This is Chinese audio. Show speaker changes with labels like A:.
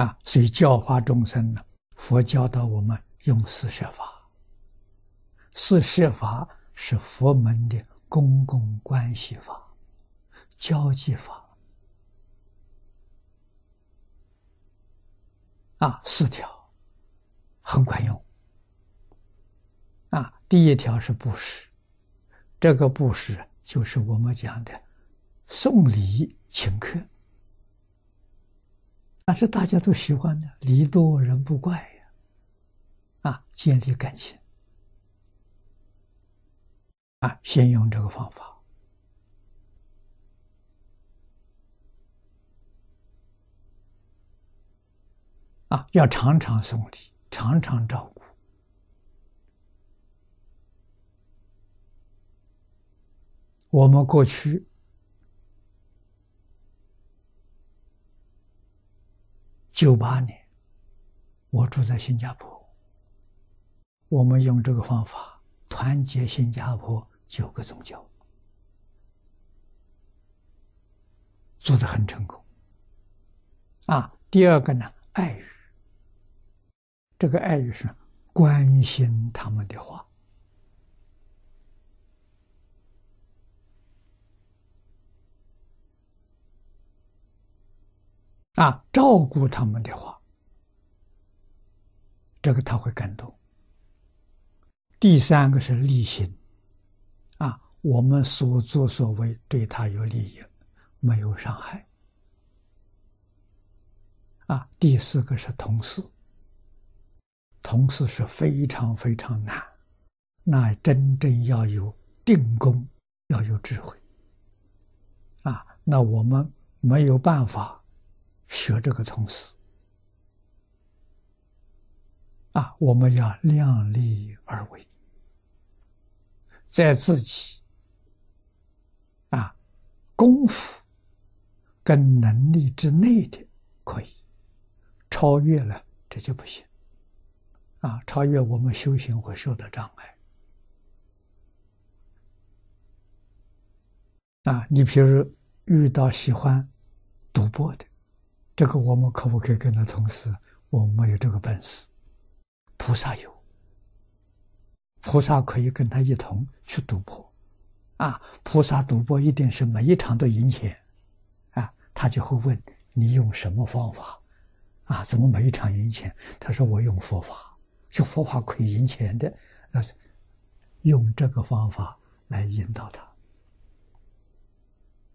A: 啊，所以教化众生呢，佛教导我们用四摄法。四摄法是佛门的公共关系法、交际法。啊，四条很管用。啊，第一条是布施，这个布施就是我们讲的送礼请客。但是大家都喜欢的，礼多人不怪呀。啊，建立感情。啊，先用这个方法。啊，要常常送礼，常常照顾。我们过去。九八年，我住在新加坡。我们用这个方法团结新加坡九个宗教，做的很成功。啊，第二个呢，爱语。这个爱语是关心他们的话。啊，照顾他们的话，这个他会感动。第三个是利心，啊，我们所作所为对他有利益，没有伤害。啊，第四个是同事，同事是非常非常难，那真正要有定功，要有智慧。啊，那我们没有办法。学这个同时，啊，我们要量力而为，在自己啊功夫跟能力之内的可以，超越了这就不行，啊，超越我们修行会受到障碍。啊，你比如遇到喜欢赌博的。这个我们可不可以跟他同时？我们没有这个本事，菩萨有，菩萨可以跟他一同去赌博，啊，菩萨赌博一定是每一场都赢钱，啊，他就会问你用什么方法，啊，怎么每一场赢钱？他说我用佛法，用佛法可以赢钱的，那是用这个方法来引导他。